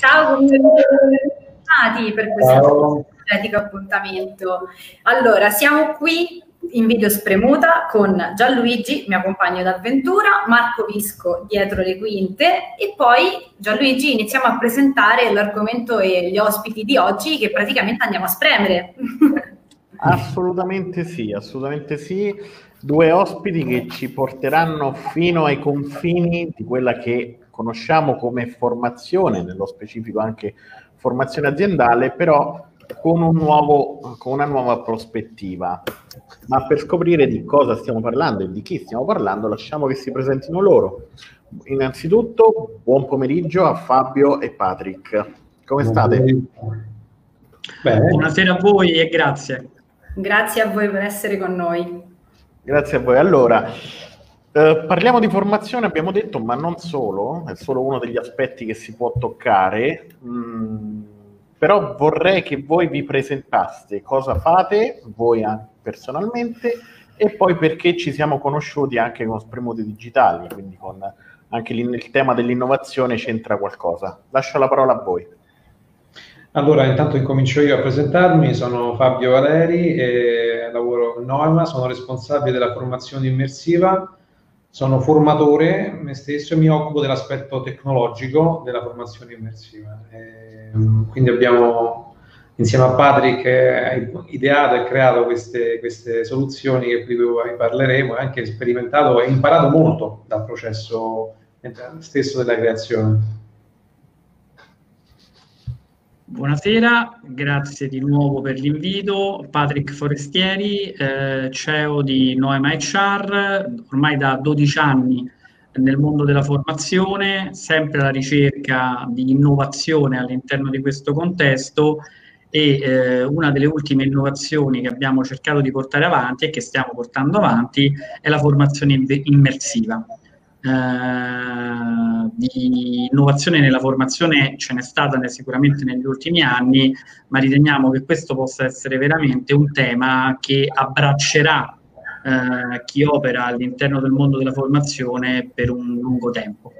Ciao, benvenuti per questo energetico appuntamento. Allora, siamo qui in video spremuta con Gianluigi, mio compagno d'avventura, Marco Visco dietro le quinte e poi Gianluigi iniziamo a presentare l'argomento e gli ospiti di oggi che praticamente andiamo a spremere. Assolutamente sì, assolutamente sì. Due ospiti che ci porteranno fino ai confini di quella che conosciamo come formazione, nello specifico anche formazione aziendale, però con, un nuovo, con una nuova prospettiva. Ma per scoprire di cosa stiamo parlando e di chi stiamo parlando, lasciamo che si presentino loro. Innanzitutto, buon pomeriggio a Fabio e Patrick. Come state? Bene. Buonasera a voi e grazie. Grazie a voi per essere con noi. Grazie a voi. Allora, eh, parliamo di formazione, abbiamo detto, ma non solo, è solo uno degli aspetti che si può toccare. Mm, però vorrei che voi vi presentaste cosa fate, voi personalmente, e poi perché ci siamo conosciuti anche con Spremute Digitali, quindi con anche il tema dell'innovazione c'entra qualcosa. Lascio la parola a voi. Allora, intanto incomincio io a presentarmi, sono Fabio Valeri, lavoro a Noema, sono responsabile della formazione immersiva, sono formatore me stesso e mi occupo dell'aspetto tecnologico della formazione immersiva. E Ehm, quindi abbiamo insieme a Patrick ideato e creato queste, queste soluzioni qui vi parleremo e anche sperimentato e imparato molto dal processo stesso della creazione. Buonasera, grazie di nuovo per l'invito. Patrick Forestieri, eh, CEO di Noema HR, ormai da 12 anni nel mondo della formazione, sempre alla ricerca di innovazione all'interno di questo contesto e eh, una delle ultime innovazioni che abbiamo cercato di portare avanti e che stiamo portando avanti è la formazione immersiva. Eh, di innovazione nella formazione ce n'è stata sicuramente negli ultimi anni, ma riteniamo che questo possa essere veramente un tema che abbraccerà eh, chi opera all'interno del mondo della formazione per un lungo tempo.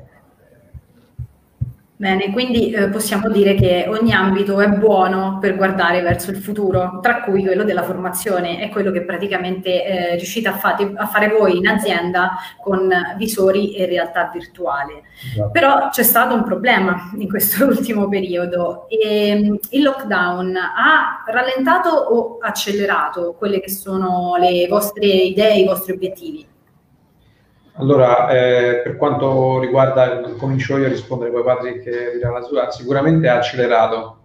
Bene, quindi eh, possiamo dire che ogni ambito è buono per guardare verso il futuro, tra cui quello della formazione, è quello che praticamente eh, riuscite a, fate, a, fare voi in azienda con visori e realtà virtuale. Esatto. Però c'è stato un problema in questo ultimo periodo e mm, il lockdown ha rallentato o accelerato quelle che sono le vostre idee, i vostri obiettivi? Allora, eh, per quanto riguarda, comincio io a rispondere, poi Patrick dirà la sua, sicuramente ha accelerato,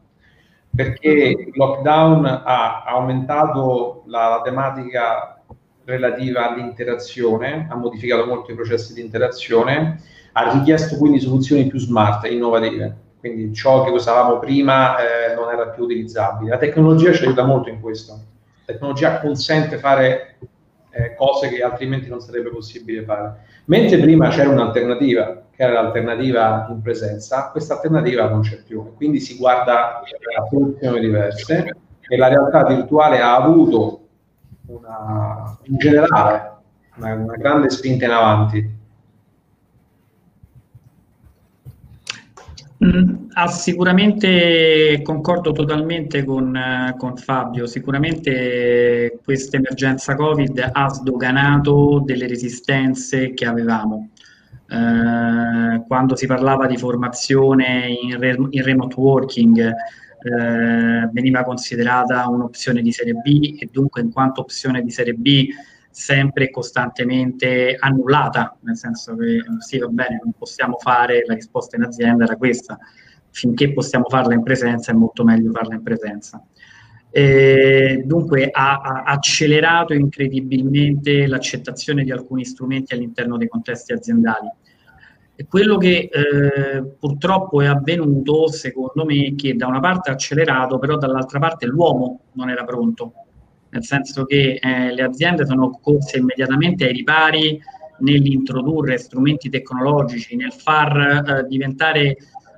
perché il lockdown ha aumentato la, la tematica relativa all'interazione, ha modificato molto i processi di interazione, ha richiesto quindi soluzioni più smart e innovative. Quindi ciò che usavamo prima eh, non era più utilizzabile. La tecnologia ci aiuta molto in questo. La tecnologia consente fare eh, cose che altrimenti non sarebbe possibile fare. Mentre prima c'era un'alternativa, che era l'alternativa in presenza, questa alternativa non c'è più, quindi si guarda a soluzioni diverse e la realtà virtuale ha avuto una, in generale una, una grande spinta in avanti ah, sicuramente concordo totalmente con, eh, con Fabio, sicuramente questa emergenza Covid ha sdoganato delle resistenze che avevamo. Eh, quando si parlava di formazione in, re, in remote working eh, veniva considerata un'opzione di serie B e dunque in quanto opzione di serie B sempre e costantemente annullata, nel senso che sì, va bene, non possiamo fare, la risposta in azienda era questa, finché possiamo farla in presenza è molto meglio farla in presenza. E dunque ha, ha, accelerato incredibilmente l'accettazione di alcuni strumenti all'interno dei contesti aziendali. E quello che eh, purtroppo è avvenuto, secondo me, è che da una parte ha accelerato, però dall'altra parte l'uomo non era pronto nel senso che eh, le aziende sono corse immediatamente ai ripari nell'introdurre strumenti tecnologici, nel far eh, diventare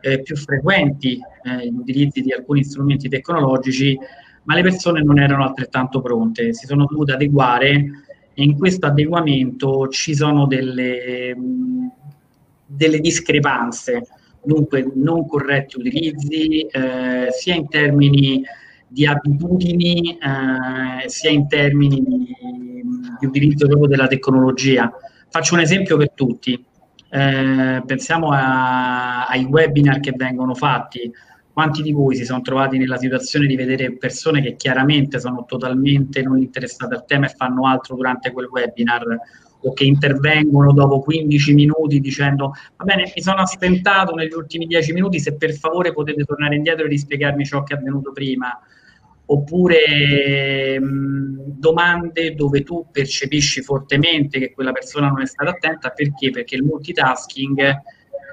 eh, più frequenti eh, gli utilizzi di alcuni strumenti tecnologici, ma le persone non erano altrettanto pronte, si sono dovute adeguare e in questo adeguamento ci sono delle, delle discrepanze dunque non corretti utilizzi, eh, sia in termini di abitudini, eh, sia in termini di, di utilizzo proprio della tecnologia. Faccio un esempio per tutti. Eh, pensiamo a, ai webinar che vengono fatti. Quanti di voi si sono trovati nella situazione di vedere persone che chiaramente sono totalmente non interessate al tema e fanno altro durante quel webinar o che intervengono dopo 15 minuti dicendo va bene, mi sono assentato negli ultimi 10 minuti, se per favore potete tornare indietro e rispiegarmi ciò che è avvenuto prima oppure mh, domande dove tu percepisci fortemente che quella persona non è stata attenta perché? Perché il multitasking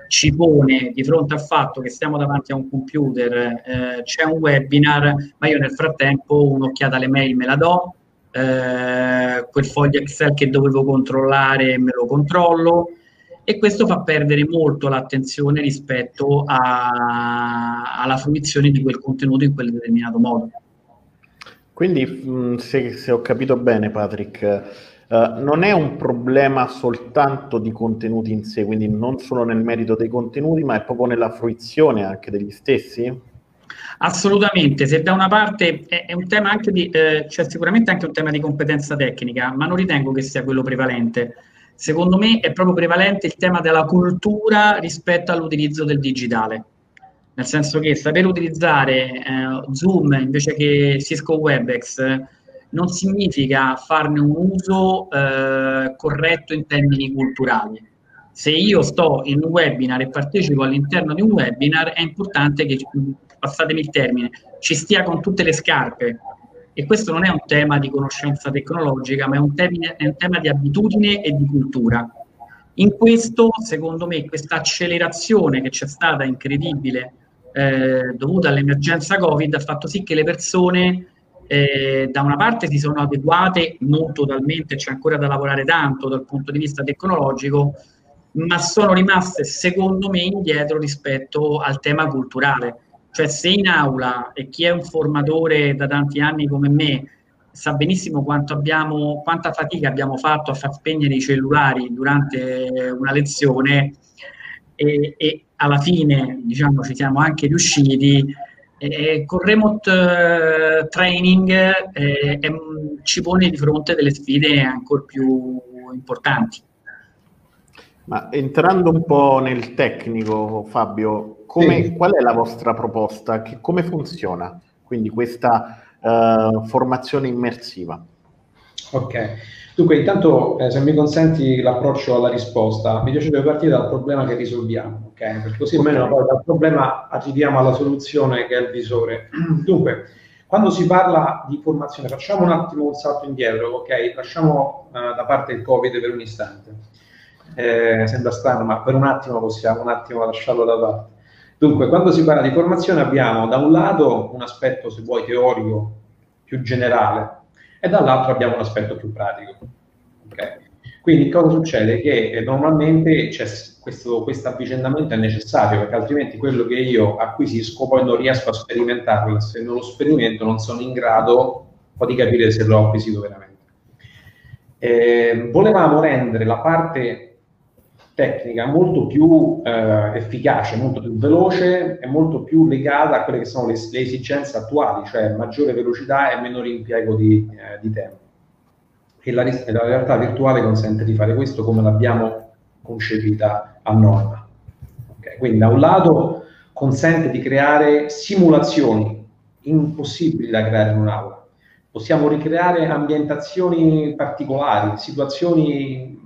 ci pone di fronte al fatto che stiamo davanti a un computer, eh, c'è un webinar, ma io nel frattempo un'occhiata alle mail me la do, eh, quel foglio Excel che dovevo controllare me lo controllo e questo fa perdere molto l'attenzione rispetto a, alla fruizione di quel contenuto in quel determinato modo. Quindi, mm, se, se ho capito bene, Patrick, uh, non è un problema soltanto di contenuti in sé, quindi non solo nel merito dei contenuti, ma è proprio nella fruizione anche degli stessi? Assolutamente, se da una parte è, è un tema anche di, eh, c'è sicuramente anche un tema di competenza tecnica, ma non ritengo che sia quello prevalente. Secondo me è proprio prevalente il tema della cultura rispetto all'utilizzo del digitale nel senso che saper utilizzare eh, Zoom invece che Cisco WebEx non significa farne un uso eh, corretto in termini culturali. Se io sto in un webinar e partecipo all'interno di un webinar, è importante che, passatemi il termine, ci stia con tutte le scarpe. E questo non è un tema di conoscenza tecnologica, ma è un, termine, è un tema di abitudine e di cultura. In questo, secondo me, questa accelerazione che c'è stata incredibile eh, dovuta all'emergenza Covid ha fatto sì che le persone eh, da una parte si sono adeguate, non totalmente, c'è ancora da lavorare tanto dal punto di vista tecnologico, ma sono rimaste secondo me indietro rispetto al tema culturale. Cioè se in aula, e chi è un formatore da tanti anni come me, sa benissimo abbiamo, quanta fatica abbiamo fatto a far spegnere i cellulari durante una lezione e, e alla fine diciamo, ci siamo anche riusciti. Eh, con remote eh, training eh, ci pone di fronte delle sfide ancora più importanti. Ma entrando un po' nel tecnico, Fabio, come, sì. qual è la vostra proposta? Che, come funziona quindi questa uh, formazione immersiva? Ok, Dunque, intanto, eh, se mi consenti l'approccio alla risposta, mi piacerebbe partire dal problema che risolviamo, ok? Perché così okay. almeno poi dal problema arriviamo alla soluzione che è il visore. Dunque, quando si parla di formazione, facciamo un attimo un salto indietro, ok? Lasciamo uh, da parte il Covid per un istante. Eh, sembra strano, ma per un attimo possiamo un attimo lasciarlo da parte. Dunque, quando si parla di formazione abbiamo da un lato un aspetto, se vuoi, teorico più generale, e dall'altro abbiamo un aspetto più pratico. Okay? Quindi cosa succede? Che eh, normalmente questo avvicendamento è necessario perché altrimenti quello che io acquisisco poi non riesco a sperimentarlo, se non lo sperimento non sono in grado di capire se l'ho acquisito veramente. Eh, volevamo rendere la parte tecnica molto più eh, efficace, molto più veloce e molto più legata a quelle che sono le, le esigenze attuali, cioè maggiore velocità e minore impiego di, eh, di tempo. E la, la, realtà virtuale consente di fare questo come l'abbiamo concepita a norma. Okay? Quindi da un lato consente di creare simulazioni impossibili da creare in un'aula. Possiamo ricreare ambientazioni particolari, situazioni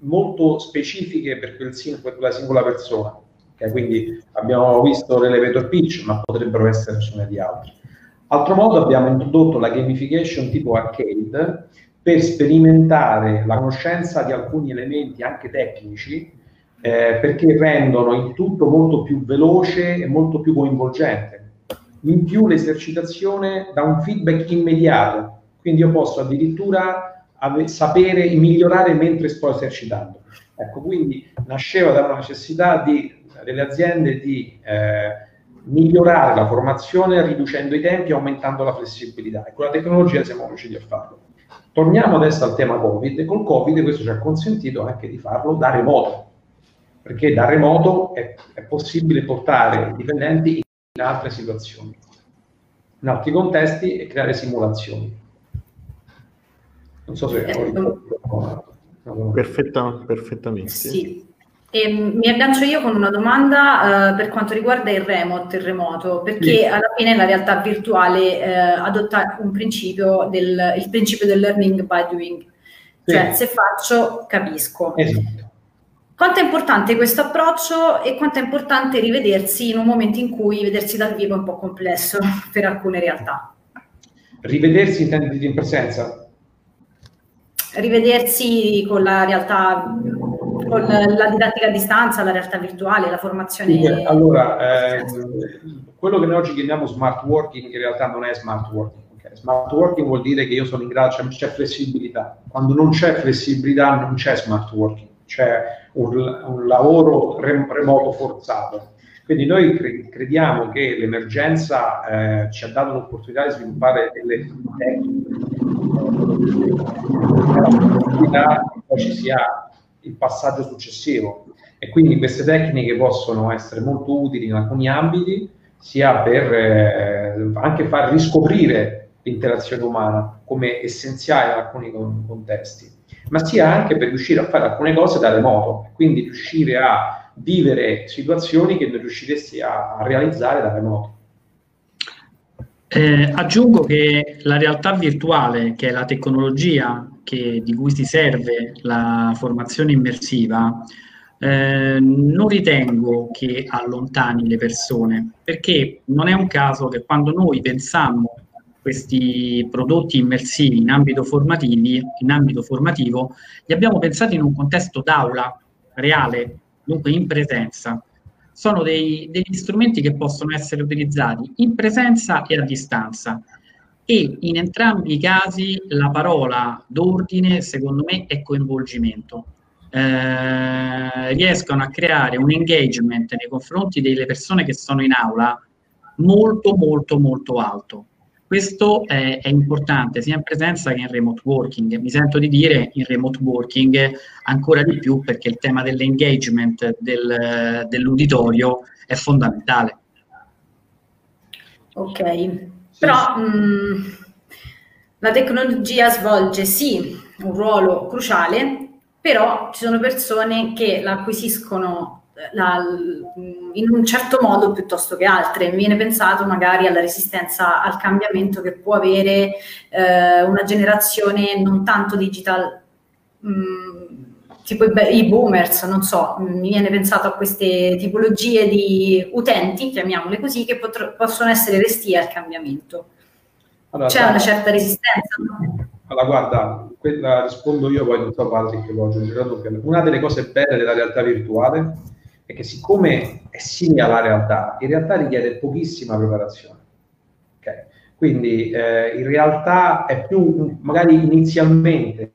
molto specifiche per, quel per quella singola persona. Okay? Quindi abbiamo visto l'elevator pitch, ma potrebbero essercene di altri. Altro modo abbiamo introdotto la gamification tipo arcade per sperimentare la conoscenza di alcuni elementi anche tecnici eh, perché rendono il tutto molto più veloce e molto più coinvolgente. In più l'esercitazione dà un feedback immediato, quindi io posso addirittura ave- sapere migliorare mentre sto esercitando. Ecco, quindi nasceva dalla necessità di, delle aziende di eh, migliorare la formazione riducendo i tempi e aumentando la flessibilità e con la tecnologia siamo riusciti a farlo. Torniamo adesso al tema Covid e col Covid questo ci ha consentito anche di farlo da remoto. perché da remoto è, è possibile portare i dipendenti in altre situazioni, in altri contesti e creare simulazioni. Non so se ho risposto. Perfetta, perfettamente. Sì. E mi aggancio io con una domanda uh, per quanto riguarda il remote, il remoto, perché sì. alla fine la realtà virtuale uh, adotta un principio del, il principio del learning by doing, sì. cioè se faccio capisco. Esatto. Quanto è importante questo approccio e quanto è importante rivedersi in un momento in cui vedersi dal vivo è un po' complesso per alcune realtà? Rivedersi intendi in presenza? Rivedersi con la realtà con la didattica a distanza, la realtà virtuale, la formazione. Sì, allora, eh, quello che noi oggi chiamiamo smart working in realtà non è smart working. Okay? Smart working vuol dire che io sono in grado, cioè c'è flessibilità. Quando non c'è flessibilità non c'è smart working, c'è un, un lavoro rem- remoto forzato. Quindi noi cre- crediamo che l'emergenza eh, ci ha dato l'opportunità di sviluppare delle tecniche, poi ci sia il passaggio successivo. E quindi queste tecniche possono essere molto utili in alcuni ambiti, sia per eh, anche far riscoprire l'interazione umana come essenziale in alcuni contesti, ma sia anche per riuscire a fare alcune cose da remoto, quindi riuscire a vivere situazioni che non riusciresti a, a realizzare da remoto. Eh, aggiungo che la realtà virtuale, che è la tecnologia che, di cui si serve la formazione immersiva, eh, non ritengo che allontani le persone, perché non è un caso che quando noi pensammo questi prodotti immersivi in ambito, in ambito formativo, li abbiamo pensati in un contesto d'aula reale, dunque in presenza. Sono dei, degli strumenti che possono essere utilizzati in presenza e a distanza e in entrambi i casi la parola d'ordine, secondo me, è coinvolgimento. Eh, riescono a creare un engagement nei confronti delle persone che sono in aula molto, molto, molto alto. Questo è, è, importante sia in presenza che in remote working. Mi sento di dire in remote working ancora di più perché il tema dell'engagement del, dell'uditorio è fondamentale. Ok, però mh, mm, la tecnologia svolge sì un ruolo cruciale, però ci sono persone che la acquisiscono eh, la, in un certo modo piuttosto che altre. Mi viene pensato magari alla resistenza al cambiamento che può avere eh, una generazione non tanto digital, mh, mm, tipo i, i, boomers, non so, mi viene pensato a queste tipologie di utenti, chiamiamole così, che potr- possono essere restie al cambiamento. Allora, C'è una certa resistenza? Allora, guarda, quella rispondo io, poi non so Patrick che aggiungere doppia. Una delle cose belle della realtà virtuale è che siccome è simile alla realtà, in realtà richiede pochissima preparazione. Okay? Quindi eh, in realtà è più magari inizialmente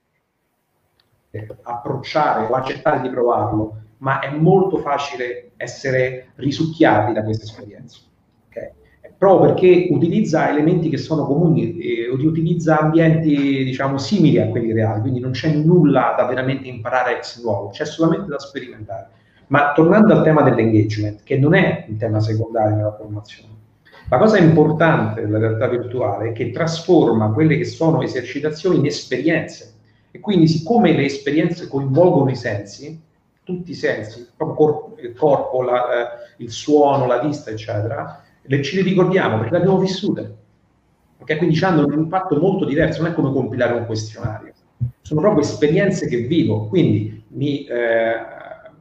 approcciare o accettare di provarlo, ma è molto facile essere risucchiati da questa esperienza. Proprio perché utilizza elementi che sono comuni, eh, utilizza ambienti diciamo simili a quelli reali, quindi non c'è nulla da veramente imparare ex nuovo, c'è solamente da sperimentare. Ma tornando al tema dell'engagement, che non è un tema secondario nella formazione, la cosa importante della realtà virtuale è che trasforma quelle che sono esercitazioni in esperienze e quindi, siccome le esperienze coinvolgono i sensi, tutti i sensi, proprio il corpo, la, eh, il suono, la vista, eccetera, le, le ricordiamo perché le abbiamo vissute. Okay? Quindi hanno un impatto molto diverso, non è come compilare un questionario. Sono proprio esperienze che vivo, quindi mi, eh,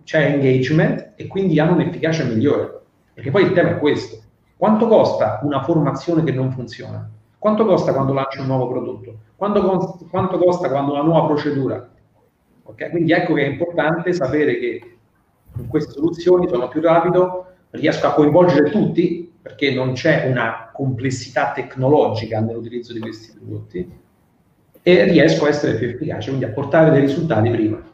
c'è engagement e quindi hanno un'efficacia migliore. Perché poi il tema è questo. Quanto costa una formazione che non funziona? Quanto costa quando lancio un nuovo prodotto? Quanto, quanto costa quando una nuova procedura? Okay? Quindi ecco che è importante sapere che in queste soluzioni sono più rapido, riesco a coinvolgere tutti perché non c'è una complessità tecnologica nell'utilizzo di questi prodotti e riesco a essere più efficace, quindi a portare dei risultati prima.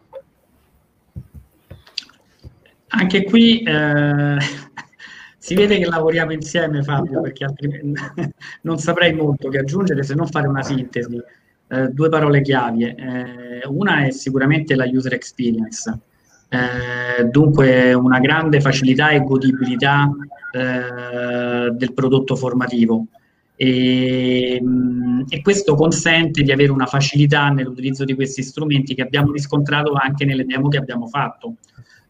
Anche qui eh, si vede che lavoriamo insieme Fabio, perché altrimenti non saprei molto che aggiungere se non fare una sintesi. Eh, due parole chiave. Eh, una è sicuramente la user experience. eh, dunque una grande facilità e godibilità eh, del prodotto formativo. E, e, questo consente di avere una facilità nell'utilizzo di questi strumenti che abbiamo riscontrato anche nelle demo che abbiamo fatto.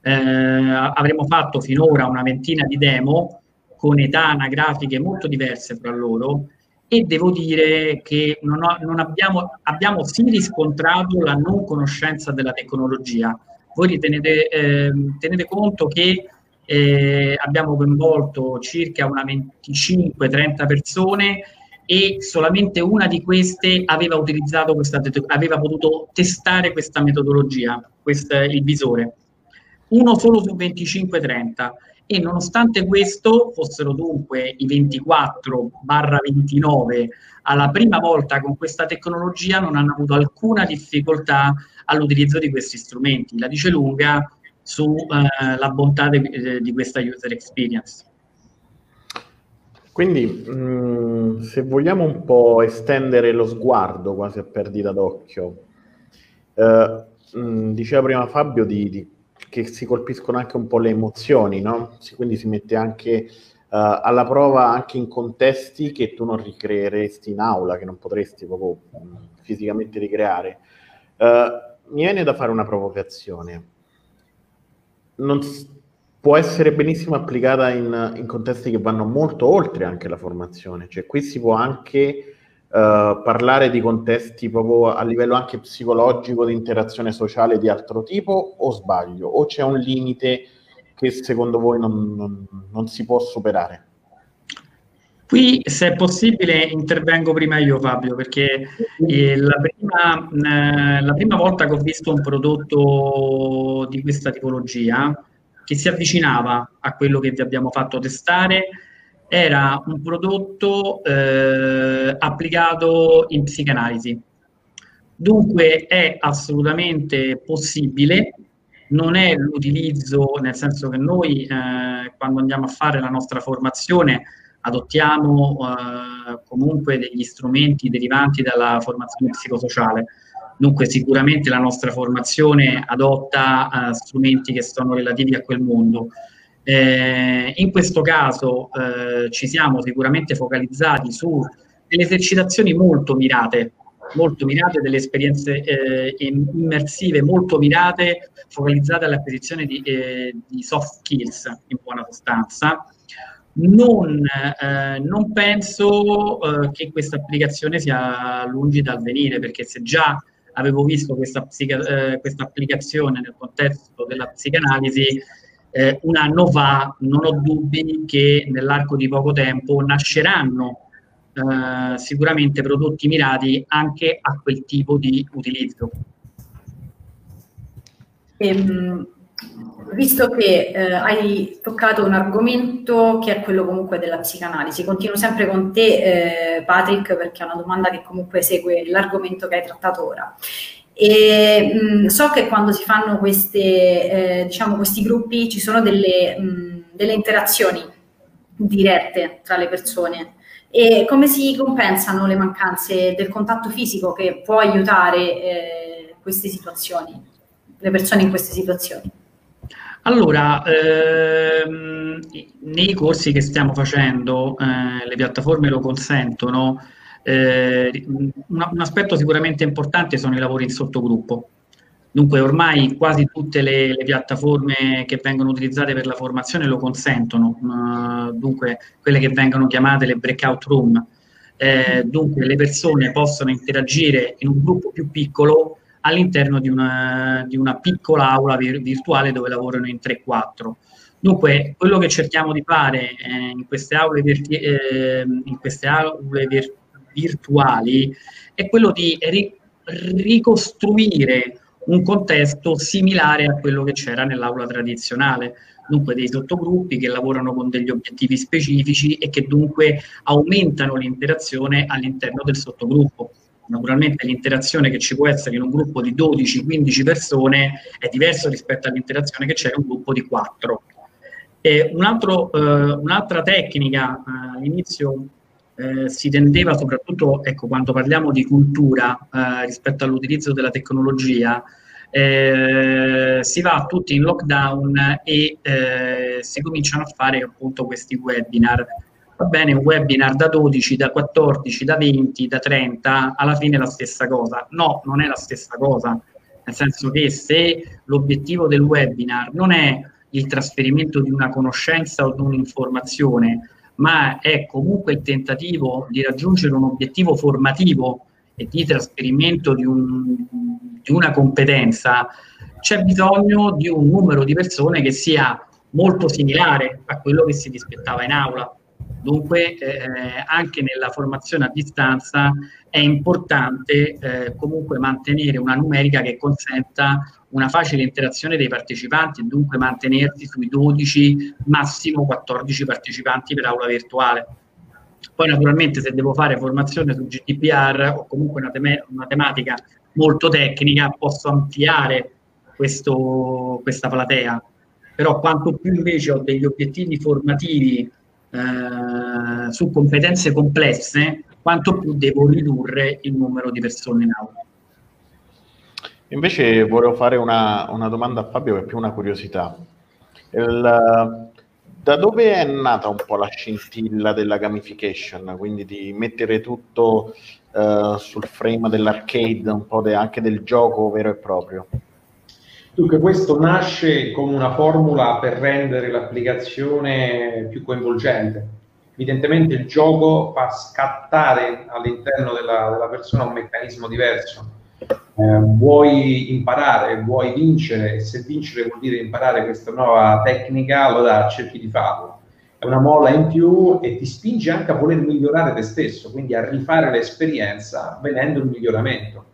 Eh, avremo fatto finora una ventina di demo con età anagrafiche molto diverse fra loro e devo dire che non, ho, non abbiamo, abbiamo sì riscontrato la non conoscenza della tecnologia. Voi ritenete, eh, tenete conto che eh, abbiamo coinvolto circa una 25-30 persone e solamente una di queste aveva utilizzato questa aveva potuto testare questa metodologia, quest, il visore. Uno solo su 25-30 e nonostante questo fossero dunque i 24-29 alla prima volta con questa tecnologia non hanno avuto alcuna difficoltà all'utilizzo di questi strumenti. La dice lunga sulla eh, bontà de, eh, di questa user experience. Quindi, mh, mm, se vogliamo un po' estendere lo sguardo quasi a perdita d'occhio, eh, mh, mm, diceva prima Fabio di, di che si colpiscono anche un po' le emozioni, no? quindi si mette anche uh, alla prova anche in contesti che tu non ricreeresti in aula, che non potresti proprio um, fisicamente ricreare. Uh, mi viene da fare una provocazione. Non può essere benissimo applicata in, in, contesti che vanno molto oltre anche la formazione, cioè qui si può anche Uh, parlare di contesti proprio a livello anche psicologico di interazione sociale di altro tipo o sbaglio? O c'è un limite che secondo voi non, non, non si può superare? Qui, se è possibile, intervengo prima io, Fabio, perché eh, la, prima, eh, la, prima, volta che ho visto un prodotto di questa tipologia, che si avvicinava a quello che vi abbiamo fatto testare, era un prodotto eh, applicato in psicanalisi. Dunque è assolutamente possibile, non è l'utilizzo, nel senso che noi eh, quando andiamo a fare la nostra formazione adottiamo eh, comunque degli strumenti derivanti dalla formazione psicosociale. Dunque sicuramente la nostra formazione adotta eh, strumenti che sono relativi a quel mondo eh, in questo caso eh, ci siamo sicuramente focalizzati su delle esercitazioni molto mirate, molto mirate, delle esperienze eh, immersive molto mirate, focalizzate all'acquisizione di, eh, di, soft skills in buona sostanza. Non, eh, non penso eh, che questa applicazione sia lungi dal venire, perché se già avevo visto questa, psica- questa applicazione nel contesto della psicanalisi, eh, un anno fa, non ho dubbi che nell'arco di poco tempo nasceranno eh, sicuramente prodotti mirati anche a quel tipo di utilizzo. Ehm, visto che eh, hai toccato un argomento che è quello comunque della psicanalisi, continuo sempre con te eh, Patrick perché è una domanda che comunque segue l'argomento che hai trattato ora. E mh, so che quando si fanno queste, eh, diciamo, questi gruppi ci sono delle, mh, delle interazioni dirette tra le persone. E come si compensano le mancanze del contatto fisico che può aiutare eh, queste situazioni, le persone in queste situazioni? Allora, ehm, nei corsi che stiamo facendo, eh, le piattaforme lo consentono, eh, un, un, aspetto sicuramente importante sono i lavori in sottogruppo. Dunque ormai quasi tutte le, le piattaforme che vengono utilizzate per la formazione lo consentono, dunque quelle che vengono chiamate le breakout room. Eh, dunque le persone possono interagire in un gruppo più piccolo all'interno di una, di una piccola aula vir- virtuale dove lavorano in 3-4. Dunque, quello che cerchiamo di fare eh, in queste aule, virti- eh, virtuali è quello di ri- ricostruire un contesto similare a quello che c'era nell'aula tradizionale, dunque dei sottogruppi che lavorano con degli obiettivi specifici e che dunque aumentano l'interazione all'interno del sottogruppo. Naturalmente l'interazione che ci può essere in un gruppo di 12-15 persone è diverso rispetto all'interazione che c'è in un gruppo di 4. Un altro, eh, un'altra tecnica eh, all'inizio eh, si tendeva soprattutto, ecco, quando parliamo di cultura eh, rispetto all'utilizzo della tecnologia, eh, si va tutti in lockdown e eh, si cominciano a fare appunto questi webinar. Va bene, un webinar da 12, da 14, da 20, da 30, alla fine è la stessa cosa. No, non è la stessa cosa, nel senso che se l'obiettivo del webinar non è il trasferimento di una conoscenza o di un'informazione, ma è comunque il tentativo di raggiungere un obiettivo formativo e di trasferimento di, un, di una competenza, c'è bisogno di un numero di persone che sia molto similare a quello che si rispettava in aula. Dunque eh, anche nella formazione a distanza è importante eh, comunque mantenere una numerica che consenta una facile interazione dei partecipanti e dunque mantenersi sui 12, massimo 14 partecipanti per aula virtuale. Poi naturalmente se devo fare formazione su GDPR o comunque una, tem- una tematica molto tecnica posso ampliare questo, questa platea, però quanto più invece ho degli obiettivi formativi eh, su competenze complesse, quanto più devo ridurre il numero di persone in aula. Invece volevo fare una, una domanda a Fabio che è più una curiosità. Il, da dove è nata un po' la scintilla della gamification? Quindi di mettere tutto uh, sul frame dell'arcade, un po' de, anche del gioco vero e proprio? Dunque, questo nasce come una formula per rendere l'applicazione più coinvolgente. Evidentemente il gioco fa scattare all'interno della, della persona un meccanismo diverso eh, vuoi imparare, vuoi vincere, e se vincere vuol dire imparare questa nuova tecnica, allora cerchi di farlo. È una molla in più e ti spinge anche a voler migliorare te stesso, quindi a rifare l'esperienza venendo il miglioramento,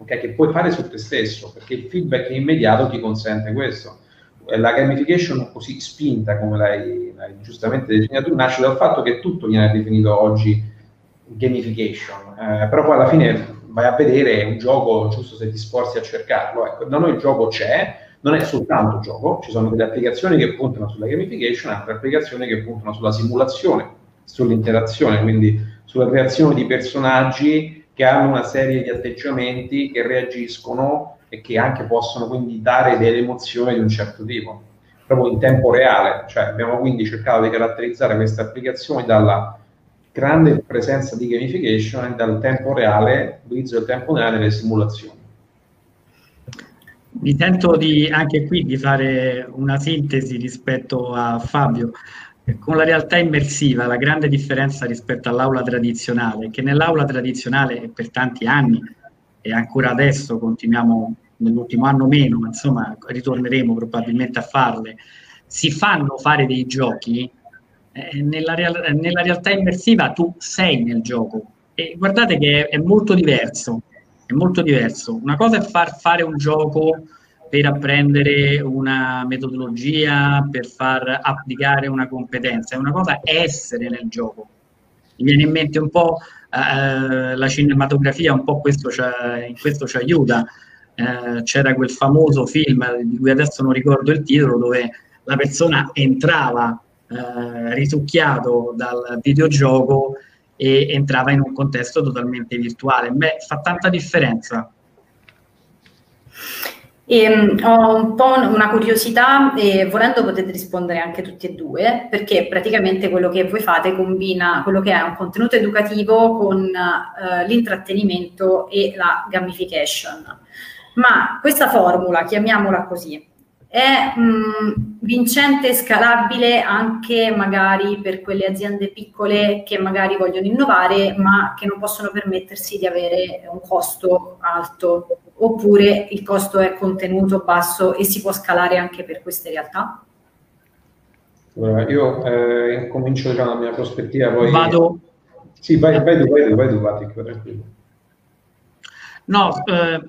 okay? che puoi fare su te stesso, perché il feedback immediato ti consente questo. La gamification così spinta, come l'hai, l'hai giustamente definito tu, nasce dal fatto che tutto viene definito oggi gamification, eh, però poi alla fine vai a vedere un gioco giusto se ti sforzi a cercarlo. Ecco, da noi il gioco c'è, non è soltanto gioco, ci sono delle applicazioni che puntano sulla gamification, altre applicazioni che puntano sulla simulazione, sull'interazione, quindi sulla creazione di personaggi che hanno una serie di atteggiamenti che reagiscono e che anche possono quindi dare delle emozioni di un certo tipo, proprio in tempo reale. Cioè abbiamo quindi cercato di caratterizzare queste applicazioni dalla grande presenza di gamification e dal tempo reale, utilizzo del tempo reale nelle simulazioni. Mi tento di, anche qui di fare una sintesi rispetto a Fabio. Con la realtà immersiva, la grande differenza rispetto all'aula tradizionale che nell'aula tradizionale per tanti anni e ancora adesso continuiamo nell'ultimo anno meno, ma insomma ritorneremo probabilmente a farle, si fanno fare dei giochi eh, nella, real- nella, realtà immersiva tu sei nel gioco e guardate che è, è, molto diverso, è molto diverso. Una cosa è far fare un gioco per apprendere una metodologia, per far applicare una competenza, è una cosa essere nel gioco. Mi viene in mente un po' eh, la cinematografia, un po' questo in questo ci aiuta. Eh, c'era quel famoso film di cui adesso non ricordo il titolo, dove la persona entrava eh, risucchiato dal videogioco e entrava in un contesto totalmente virtuale. Beh, fa tanta differenza. E, um, ho un po' una curiosità e volendo potete rispondere anche tutti e due, perché praticamente quello che voi fate combina quello che è un contenuto educativo con uh, l'intrattenimento e la gamification. Ma questa formula, chiamiamola così, è mh, mm, vincente e scalabile anche magari per quelle aziende piccole che magari vogliono innovare ma che non possono permettersi di avere un costo alto oppure il costo è contenuto basso e si può scalare anche per queste realtà? Allora, io eh, comincio diciamo, dalla mia prospettiva poi... Vado... Sì, vai, vai, vai, vai, vai tranquillo. No, eh,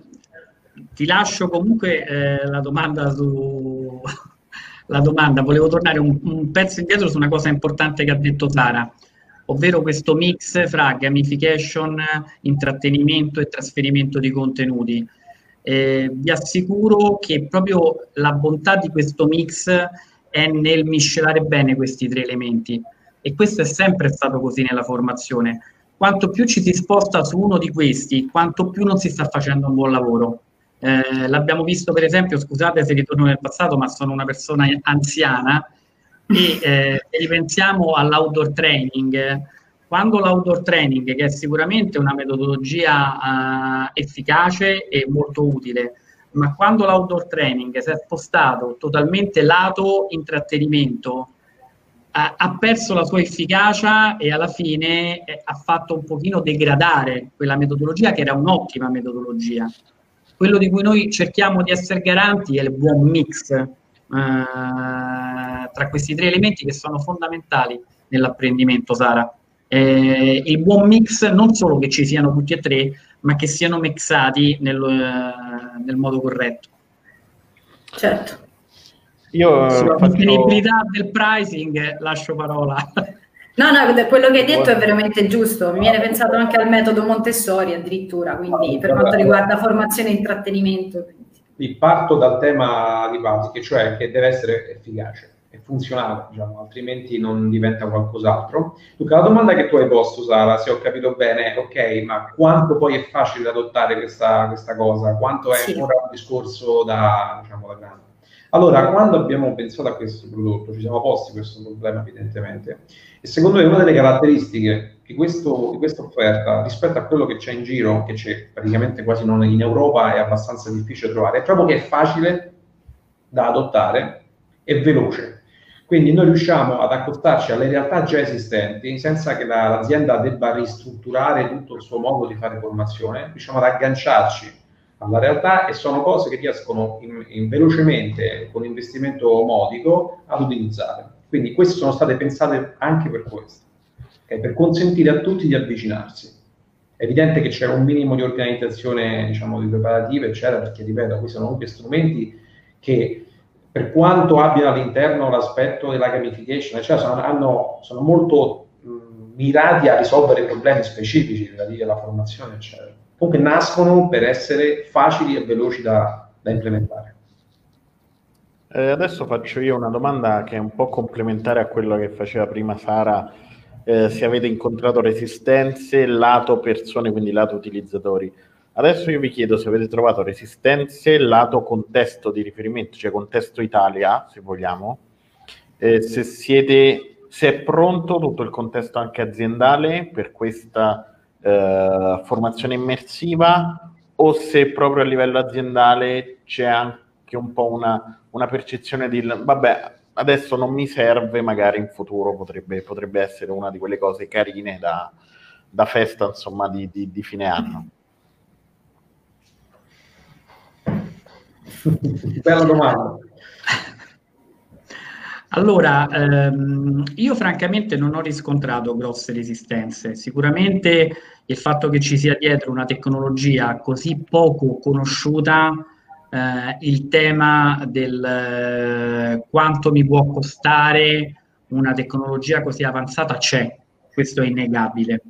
ti lascio comunque eh, la domanda su la domanda, volevo tornare un, un, pezzo indietro su una cosa importante che ha detto Sara, ovvero questo mix fra gamification, intrattenimento e trasferimento di contenuti. Eh, vi assicuro che proprio la bontà di questo mix è nel miscelare bene questi tre elementi e questo è sempre stato così nella formazione. Quanto più ci si sposta su uno di questi, quanto più non si sta facendo un buon lavoro Eh, l'abbiamo visto per esempio, scusate se ritorno nel passato, ma sono una persona anziana e eh, ripensiamo all'outdoor training. Quando l'outdoor training, che è sicuramente una metodologia eh, efficace e molto utile, ma quando l'outdoor training si è spostato totalmente lato intrattenimento, ha, perso la sua efficacia e alla fine eh, ha fatto un pochino degradare quella metodologia che era un'ottima metodologia. Quello di cui noi cerchiamo di essere garanti è il buon mix eh, tra questi tre elementi che sono fondamentali nell'apprendimento, Sara. Eh, il buon mix non solo che ci siano tutti e tre, ma che siano mixati nel, eh, nel modo corretto. Certo. Io Sulla faccio... sostenibilità del pricing lascio parola. No, no, quello che hai detto è veramente giusto. Mi viene pensato anche al metodo Montessori addirittura, quindi per quanto riguarda formazione e intrattenimento. Parto dal tema di base, cioè che deve essere efficace funzionale, diciamo, altrimenti non diventa qualcos'altro. Dunque, la domanda che tu hai posto, Sara, se ho capito bene, ok, ma quanto poi è facile adottare questa, questa cosa? Quanto è sì. ancora un discorso da, diciamo, da grande? Allora, quando abbiamo pensato a questo prodotto, ci siamo posti questo problema evidentemente, e secondo me una delle caratteristiche di, questo, di questa offerta rispetto a quello che c'è in giro, che c'è praticamente quasi non in Europa, è abbastanza difficile trovare, è proprio che è facile da adottare e veloce. Quindi noi riusciamo ad accostarci alle realtà già esistenti senza che la, l'azienda debba ristrutturare tutto il suo modo di fare formazione, riusciamo ad agganciarci alla realtà e sono cose che riescono in, in velocemente, con investimento modico, ad utilizzare. Quindi queste sono state pensate anche per questo, okay? per consentire a tutti di avvicinarsi. È evidente che c'è un minimo di organizzazione, diciamo, di preparative, eccetera, perché, ripeto, questi sono tutti strumenti che per quanto abbiano all'interno l'aspetto della gamification, eccetera, sono, hanno, sono molto mh, mirati a risolvere problemi specifici relativi alla formazione, eccetera comunque nascono per essere facili e veloci da, da implementare. Eh, adesso faccio io una domanda che è un po' complementare a quello che faceva prima Sara. Eh, se avete incontrato resistenze lato persone, quindi lato utilizzatori. Adesso io vi chiedo se avete trovato resistenze lato contesto di riferimento, cioè contesto Italia, se vogliamo, eh, se siete, se è pronto tutto il contesto anche aziendale per questa eh, formazione immersiva o se proprio a livello aziendale c'è anche un po' una, una percezione di vabbè adesso non mi serve magari in futuro potrebbe, potrebbe essere una di quelle cose carine da, da festa insomma di, di, di fine anno bella domanda allora, ehm, io francamente non ho riscontrato grosse resistenze. Sicuramente il fatto che ci sia dietro una tecnologia così poco conosciuta, eh, il tema del eh, quanto mi può costare una tecnologia così avanzata c'è, questo è innegabile.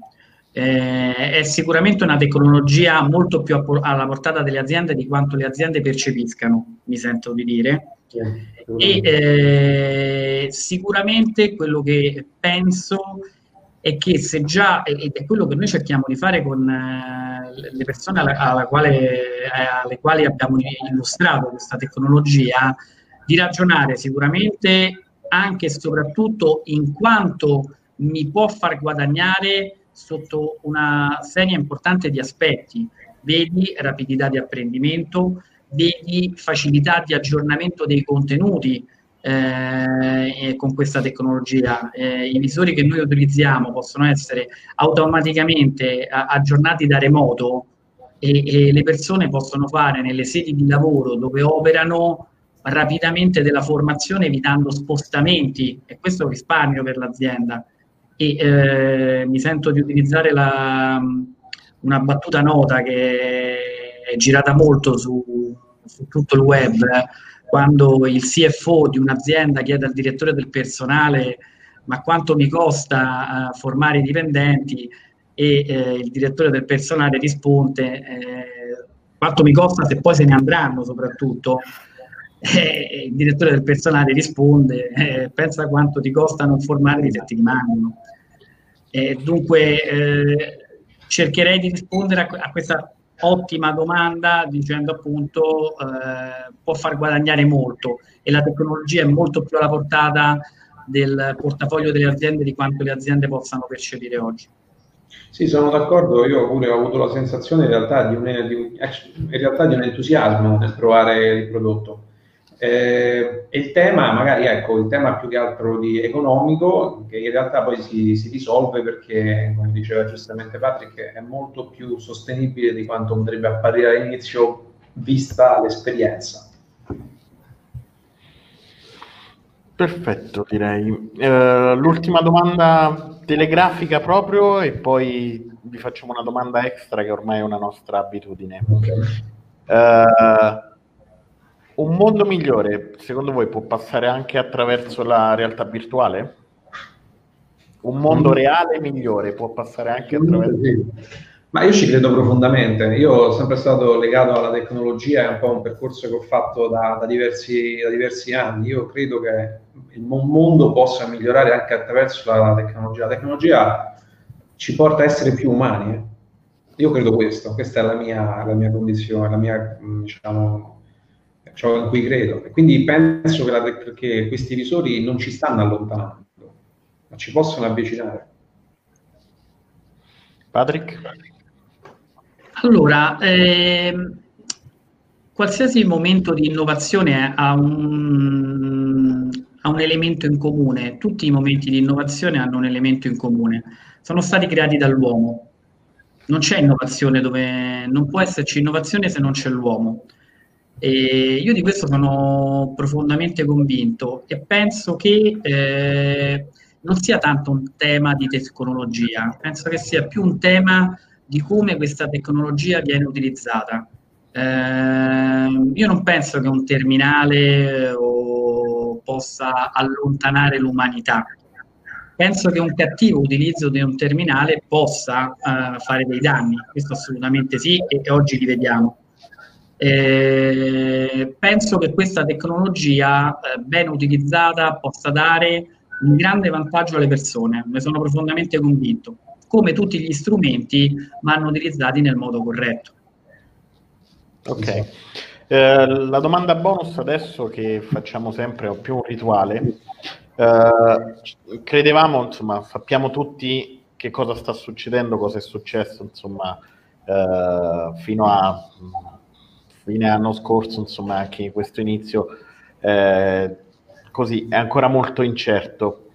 Eh, è sicuramente una tecnologia molto più alla portata delle aziende di quanto le aziende percepiscano, mi sento di dire. E eh, sicuramente quello che penso è che se già, ed è quello che noi cerchiamo di fare con eh, le persone alla, alla quale, eh, alle quali abbiamo illustrato questa tecnologia, di ragionare sicuramente anche e soprattutto in quanto mi può far guadagnare sotto una serie importante di aspetti. Vedi rapidità di apprendimento, vedi facilità di aggiornamento dei contenuti eh, con questa tecnologia. Eh, I visori che noi utilizziamo possono essere automaticamente aggiornati da remoto e, e le persone possono fare nelle sedi di lavoro dove operano rapidamente della formazione evitando spostamenti e questo è un risparmio per l'azienda e eh, mi sento di utilizzare la, una battuta nota che è girata molto su, su tutto il web, quando il CFO di un'azienda chiede al direttore del personale ma quanto mi costa uh, formare i dipendenti e eh, il direttore del personale risponde eh, quanto mi costa se poi se ne andranno soprattutto. Eh, il direttore del personale risponde eh, pensa quanto ti costa non formare se ti rimangono. dunque eh, cercherei di rispondere a, a questa ottima domanda dicendo appunto eh, può far guadagnare molto e la tecnologia è molto più alla portata del portafoglio delle aziende di quanto le aziende possano percepire oggi. Sì, sono d'accordo, io pure ho avuto la sensazione in realtà di un, di un, realtà di un entusiasmo nel provare il prodotto. Eh, il tema, magari ecco, il tema più che altro di economico, che in realtà poi si, si, risolve perché, come diceva giustamente Patrick, è molto più sostenibile di quanto potrebbe apparire all'inizio vista l'esperienza. Perfetto, direi. Eh, l'ultima domanda telegrafica proprio e poi vi facciamo una domanda extra che ormai è una nostra abitudine. Okay. Eh, un mondo migliore, secondo voi, può passare anche attraverso la realtà virtuale? Un mondo mm. reale migliore può passare anche attraverso... Sì. Ma io ci credo profondamente, io sono sempre stato legato alla tecnologia, è un po' un percorso che ho fatto da, da, diversi, da diversi, anni. Io credo che il mondo possa migliorare anche attraverso la, tecnologia. La tecnologia ci porta a essere più umani. Eh. Io credo questo, questa è la mia, la mia condizione, la mia, diciamo, ciò in cui credo. E quindi penso che, la, che questi visori non ci stanno allontanando, ma ci possono avvicinare. Patrick? Allora, ehm, qualsiasi momento di innovazione ha un, ha un elemento in comune, tutti i momenti di innovazione hanno un elemento in comune, sono stati creati dall'uomo. Non c'è innovazione dove non può esserci innovazione se non c'è l'uomo. E io di questo sono profondamente convinto e penso che eh, non sia tanto un tema di tecnologia, penso che sia più un tema di come questa tecnologia viene utilizzata. Eh, io non penso che un terminale o, possa allontanare l'umanità. Penso che un cattivo utilizzo di un terminale possa eh, fare dei danni, questo assolutamente sì, e oggi li vediamo. Eh, penso che questa tecnologia eh, ben utilizzata possa dare un grande vantaggio alle persone, ne sono profondamente convinto come tutti gli strumenti vanno utilizzati nel modo corretto. Ok. Eh, la domanda bonus adesso che facciamo sempre è più un rituale. Eh, credevamo, insomma, sappiamo tutti che cosa sta succedendo, cosa è successo, insomma, eh, fino a fine anno scorso, insomma, anche questo inizio, eh, così è ancora molto incerto.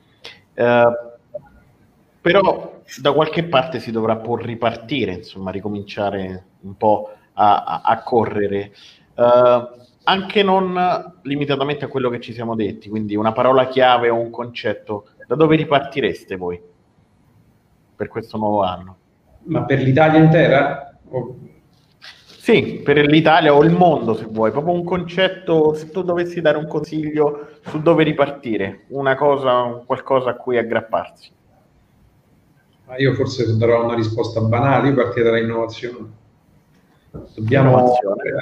Eh, però da qualche parte si dovrà pur ripartire, insomma, ricominciare un po' a, a, a correre. Uh, anche non limitatamente a quello che ci siamo detti, quindi una parola chiave o un concetto, da dove ripartireste voi per questo nuovo anno? Ma per l'Italia intera? O... Sì, per l'Italia o il mondo se vuoi, proprio un concetto, se tu dovessi dare un consiglio su dove ripartire, una cosa, qualcosa a cui aggrapparsi. Io forse darò una risposta banale, io partirei dall'innovazione. Dobbiamo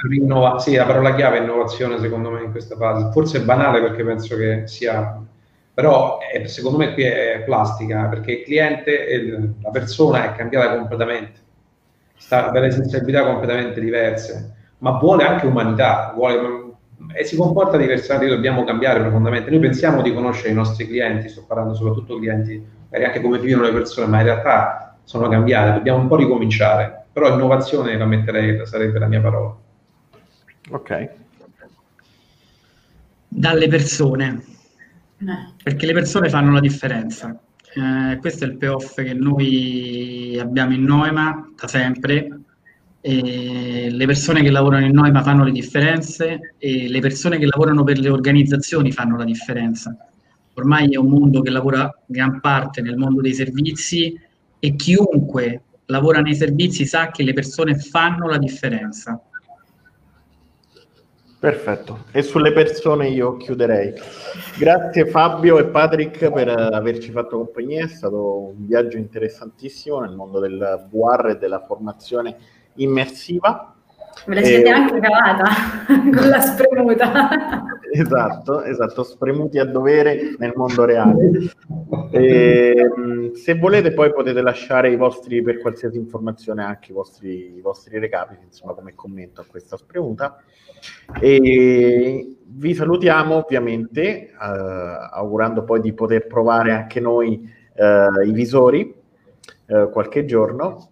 rinnovare, sì, la parola chiave è innovazione secondo me in questa fase. Forse è banale perché penso che sia, però è, secondo me qui è plastica perché il cliente, la persona è cambiata completamente, sta delle sensibilità completamente diverse, ma vuole anche umanità, vuole, e si comporta diversamente, dobbiamo cambiare profondamente. Noi pensiamo di conoscere i nostri clienti, sto parlando soprattutto clienti magari anche come vivono le persone, ma in realtà sono cambiate, dobbiamo un po' ricominciare. Però innovazione la metterei, sarebbe la mia parola. Ok. Dalle persone, eh. perché le persone fanno la differenza. Eh, questo è il payoff che noi abbiamo in Noema da sempre. E le persone che lavorano in Noema fanno le differenze e le persone che lavorano per le organizzazioni fanno la differenza ormai è un mondo che lavora gran parte nel mondo dei servizi e chiunque lavora nei servizi sa che le persone fanno la differenza. Perfetto, e sulle persone io chiuderei. Grazie Fabio e Patrick per averci fatto compagnia, è stato un viaggio interessantissimo nel mondo del VR e della formazione immersiva. Me la siete e... anche cavata con la spremuta. Esatto, esatto, spremuti a dovere nel mondo reale. E, ehm, se volete poi potete lasciare i vostri, per qualsiasi informazione, anche i vostri, i vostri recapiti, insomma, come commento a questa spremuta. E vi salutiamo ovviamente, eh, augurando poi di poter provare anche noi eh, i visori eh, qualche giorno.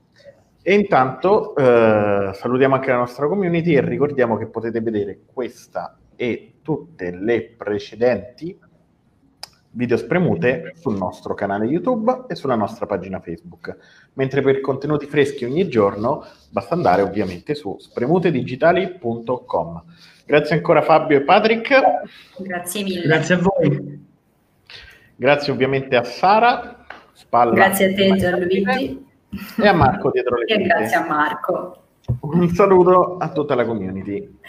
E intanto eh, salutiamo anche la nostra community e ricordiamo che potete vedere questa e tutte le precedenti video spremute sul nostro canale YouTube e sulla nostra pagina Facebook. Mentre per contenuti freschi ogni giorno basta andare ovviamente su spremutedigitali.com. Grazie ancora Fabio e Patrick. Grazie mille. Grazie a voi. Grazie ovviamente a Sara. Spalla Grazie a te Gianluigi. E a Marco dietro le quinte. E grazie a Marco. Un saluto a tutta la community.